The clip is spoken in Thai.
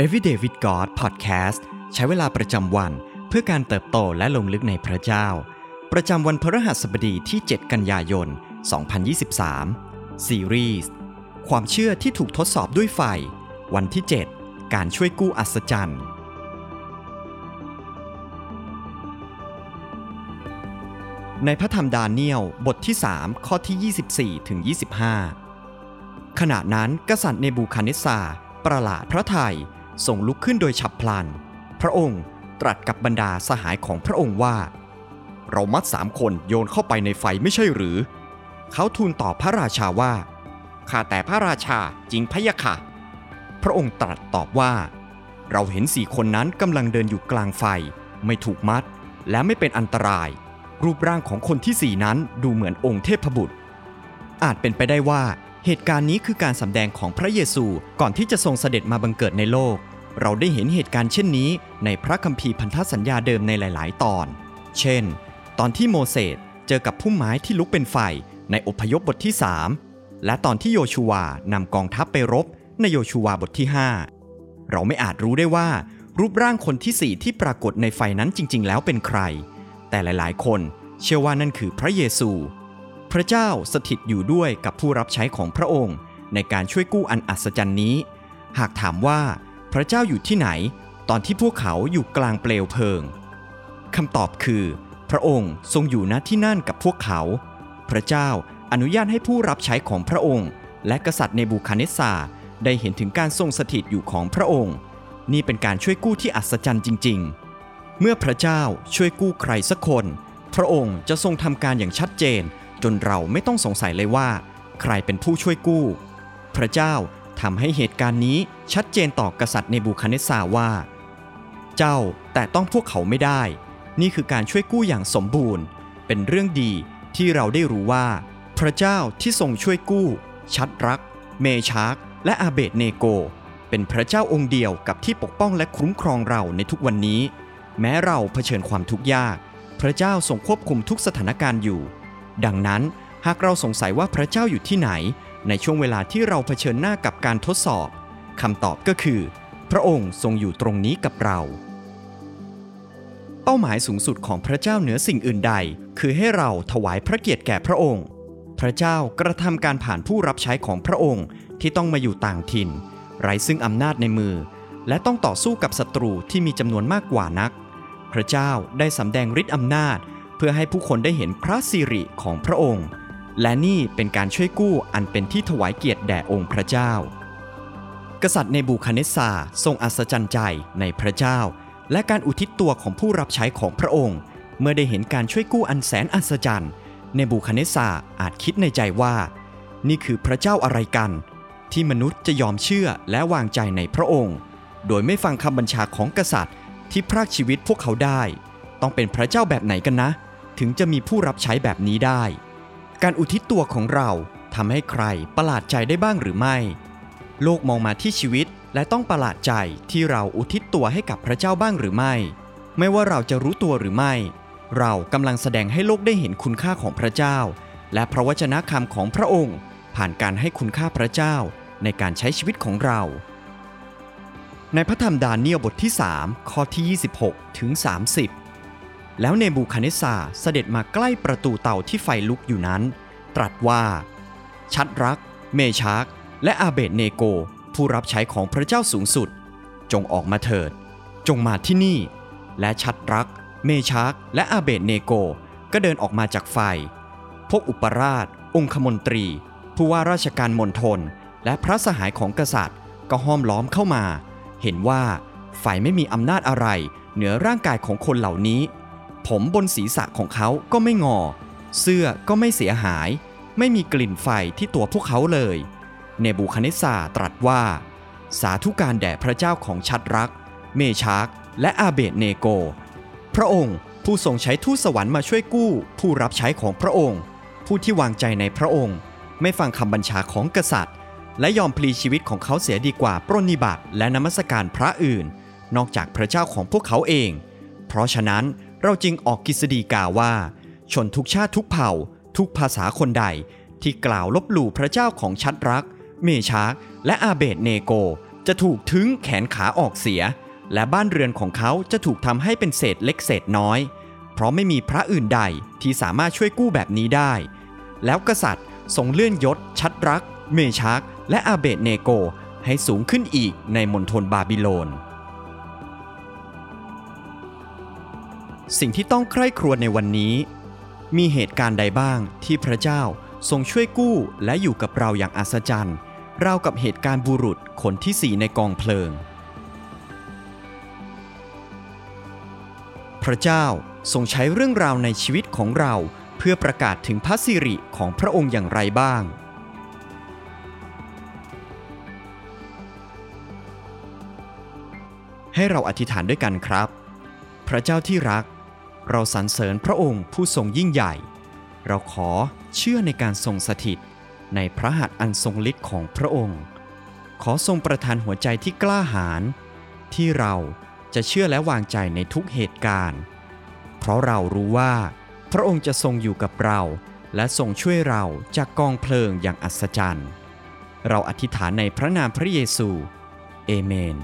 Everyday with God Podcast ใช้เวลาประจำวันเพื่อการเติบโตและลงลึกในพระเจ้า ประจำวันพฤหัสบดีที่ 7 กันยายน 2023 ซีรีส์ความเชื่อที่ถูกทดสอบด้วยไฟ วันที่ 7 การช่วยกู้อัศจรรย์ ในพระธรรมดาเนียลบทที่ 3 ข้อที่ 24ถึง25 ขณะนั้นกษัตริย์เนบูคาเนสซาประหลาดพระทัย ทรงลุกขึ้นโดยฉับพลัน พระองค์ตรัสกับบรรดาสหายของพระองค์ว่า เรามัดสามคนโยนเข้าไปในไฟไม่ใช่หรือ เขาทูลตอบพระราชาว่าข้าแต่พระราชาจริงพะยะค่ะ พระองค์ตรัสตอบว่า เราเห็นสี่คนนั้นกำลังเดินอยู่กลางไฟ ไม่ถูกมัด และไม่เป็นอันตราย รูปร่างของคนที่สี่นั้นดูเหมือนองค์เทพบุตร อาจเป็นไปได้ว่า เหตุการณ์นี้คือการสำแดงของพระเยซูก่อนที่จะทรงเสด็จมาบังเกิดในโลก เราได้เห็นเหตุการณ์เช่นนี้ในพระคัมภีร์พันธสัญญาเดิมในหลาย ๆ ตอน เช่น ตอนที่โมเสสเจอกับพุ่มไม้ที่ลุกเป็นไฟในอพยพบทที่ 3 และตอนที่โยชูวานำกองทัพไปรบในโยชูวาบทที่ 5 เราไม่อาจรู้ได้ว่า รูปร่างคนที่สี่ที่ปรากฏในไฟนั้นจริง ๆ แล้วเป็นใคร แต่หลาย ๆ คนเชื่อว่านั่นคือพระเยซู พระเจ้าสถิตอยู่ด้วยกับผู้รับใช้ของพระองค์ ในการช่วยกู้อันอัศจรรย์นี้ หากถามว่าพระเจ้าอยู่ที่ไหน ตอนที่พวกเขาอยู่กลางเปลวเพลิงคำตอบคือ พระองค์ทรงอยู่ณที่นั่นกับพวกเขา พระเจ้าอนุญาตให้ผู้รับใช้ของพระองค์ และกษัตริย์เนบูคาเนสซาได้เห็นถึงการทรงสถิตอยู่ของพระองค์ นี่เป็นการช่วยกู้ที่อัศจรรย์จริง ๆ เมื่อพระเจ้าช่วยกู้ใครสักคน พระองค์จะทรงทำการอย่างชัดเจน จนเราไม่ต้องสงสัยเลยว่า ใครเป็นผู้ช่วยกู้ พระเจ้าทำให้เหตุการณ์นี้ชัดเจนต่อกษัตริย์เนบูคาเนสซาว่า เจ้าแต่ต้องพวกเขาไม่ได้ นี่คือการช่วยกู้อย่างสมบูรณ์ เป็นเรื่องดีที่เราได้รู้ว่า พระเจ้าที่ทรงช่วยกู้ ชัดรัก เมชาร์กและอาเบตเนโก เป็นพระเจ้าองค์เดียวกับที่ปกป้องและคุ้มครองเราในทุกวันนี้ แม้เราเผชิญความทุกข์ยาก พระเจ้าทรงควบคุมทุกสถานการณ์อยู่ ดังนั้นหากเราสงสัยว่าพระเจ้าอยู่ที่ไหน ในช่วงเวลาที่เราเผชิญหน้ากับการทดสอบคำตอบก็คือ พระองค์ทรงอยู่ตรงนี้กับเรา เป้าหมายสูงสุดของพระเจ้าเหนือสิ่งอื่นใด คือให้เราถวายพระเกียรติแก่พระองค์ พระเจ้ากระทำการผ่านผู้รับใช้ของพระองค์ที่ต้องมาอยู่ต่างถิ่น ไร้ซึ่งอำนาจในมือ และต้องต่อสู้กับศัตรูที่มีจำนวนมากกว่านัก พระเจ้าได้สำแดงฤทธิ์อำนาจ พื่อให้ผู้คนได้เห็นพระสิริของพระองค์ และนี่เป็นการช่วยกู้อันเป็นที่ถวายเกียรติแด่องค์พระเจ้า กษัตริย์เนบูคาเนสซาทรงอัศจรรย์ใจในพระเจ้า และการอุทิศตัวของผู้รับใช้ของพระองค์ เมื่อได้เห็นการช่วยกู้อันแสนอัศจรรย์เนบูคาเนสซาอาจคิดในใจว่า นี่คือพระเจ้าอะไรกัน ที่มนุษย์จะยอมเชื่อและวางใจในพระองค์ โดยไม่ฟังคำบัญชาของกษัตริย์ที่พรากชีวิตพวกเขาได้ ต้องเป็นพระเจ้าแบบไหนกันนะ ถึงจะมีผู้รับใช้แบบนี้ได้ การอุทิศตัวของเราทำให้ใครประหลาดใจได้บ้างหรือไม่ โลกมองมาที่ชีวิตและต้องประหลาดใจที่เราอุทิศตัวให้กับพระเจ้าบ้างหรือไม่ ไม่ว่าเราจะรู้ตัวหรือไม่ เรากำลังแสดงให้โลกได้เห็นคุณค่าของพระเจ้า และพระวจนะคำของพระองค์ ผ่านการให้คุณค่าพระเจ้าในการใช้ชีวิตของเรา ในพระธรรมดาเนียลบทที่ 3 ข้อที่ 26 ถึง 30 แล้วเนบูคาเนสซาเสด็จมาใกล้ประตูเตาที่ไฟลุกอยู่นั้น ตรัสว่า ชัดรัก เมชากและอาเบตเนโก ผู้รับใช้ของพระเจ้าสูงสุด จงออกมาเถิด จงมาที่นี่ และชัดรัก เมชากและอาเบตเนโก ก็เดินออกมาจากไฟ พวกอุปราช องคมนตรี ผู้ว่าราชการมณฑลและพระสหายของกษัตริย์ ก็ห้อมล้อมเข้ามา เห็นว่าไฟไม่มีอำนาจอะไร เหนือร่างกายของคนเหล่านี้ ผมบนศีรษะของเขาก็ไม่งอ เสื้อก็ไม่เสียหาย ไม่มีกลิ่นไฟที่ตัวพวกเขาเลย เนบูคัดเนสซาร์ตรัสว่า สาธุการแด่พระเจ้าของชัดรัค เมชาคและอาเบตเนโก พระองค์ผู้ทรงใช้ทูตสวรรค์มาช่วยกู้ ผู้รับใช้ของพระองค์ ผู้ที่วางใจในพระองค์ ไม่ฟังคำบัญชาของกษัตริย์ และยอมพลีชีวิตของเขาเสียดีกว่าปรนนิบัติและนมัสการพระอื่น นอกจากพระเจ้าของพวกเขาเอง เพราะฉะนั้น เราจึงออกกฤษฎีกาว่า ชนทุกชาติทุกเผ่า ทุกภาษาคนใด ที่กล่าวลบหลู่พระเจ้าของชัดรัก เมชากและอาเบตเนโก จะถูกทึ้งแขนขาออกเสีย และบ้านเรือนของเขาจะถูกทำให้เป็นเศษเล็กเศษน้อย เพราะไม่มีพระอื่นใดที่สามารถช่วยกู้แบบนี้ได้ แล้วกษัตริย์ทรงเลื่อนยศ ชัดรัก เมชักและอาเบดเนโก ให้สูงขึ้นอีกในมณฑลบาบิโลน สิ่งที่ต้องใคร่ครวญในวันนี้ มีเหตุการณ์ใดบ้างที่พระเจ้าทรงช่วยกู้และอยู่กับเราอย่างอัศจรรย์ราวกับเหตุการณ์บุรุษคนที่สี่ในกองเพลิง พระเจ้าทรงใช้เรื่องราวในชีวิตของเราเพื่อประกาศถึงพระสิริของพระองค์อย่างไรบ้าง ให้เราอธิษฐานด้วยกันครับ พระเจ้าที่รัก เราสรรเสริญพระองค์ผู้ทรงยิ่งใหญ่ เราขอเชื่อในการทรงสถิต ในพระหัตถ์อันทรงฤทธิ์ของพระองค์ ขอทรงประทานหัวใจที่กล้าหาญที่เราจะเชื่อและวางใจในทุกเหตุการณ์ เพราะเรารู้ว่า พระองค์จะทรงอยู่กับเรา และทรงช่วยเราจากกองเพลิงอย่างอัศจรรย์ เราอธิษฐานในพระนามพระเยซู เอเมน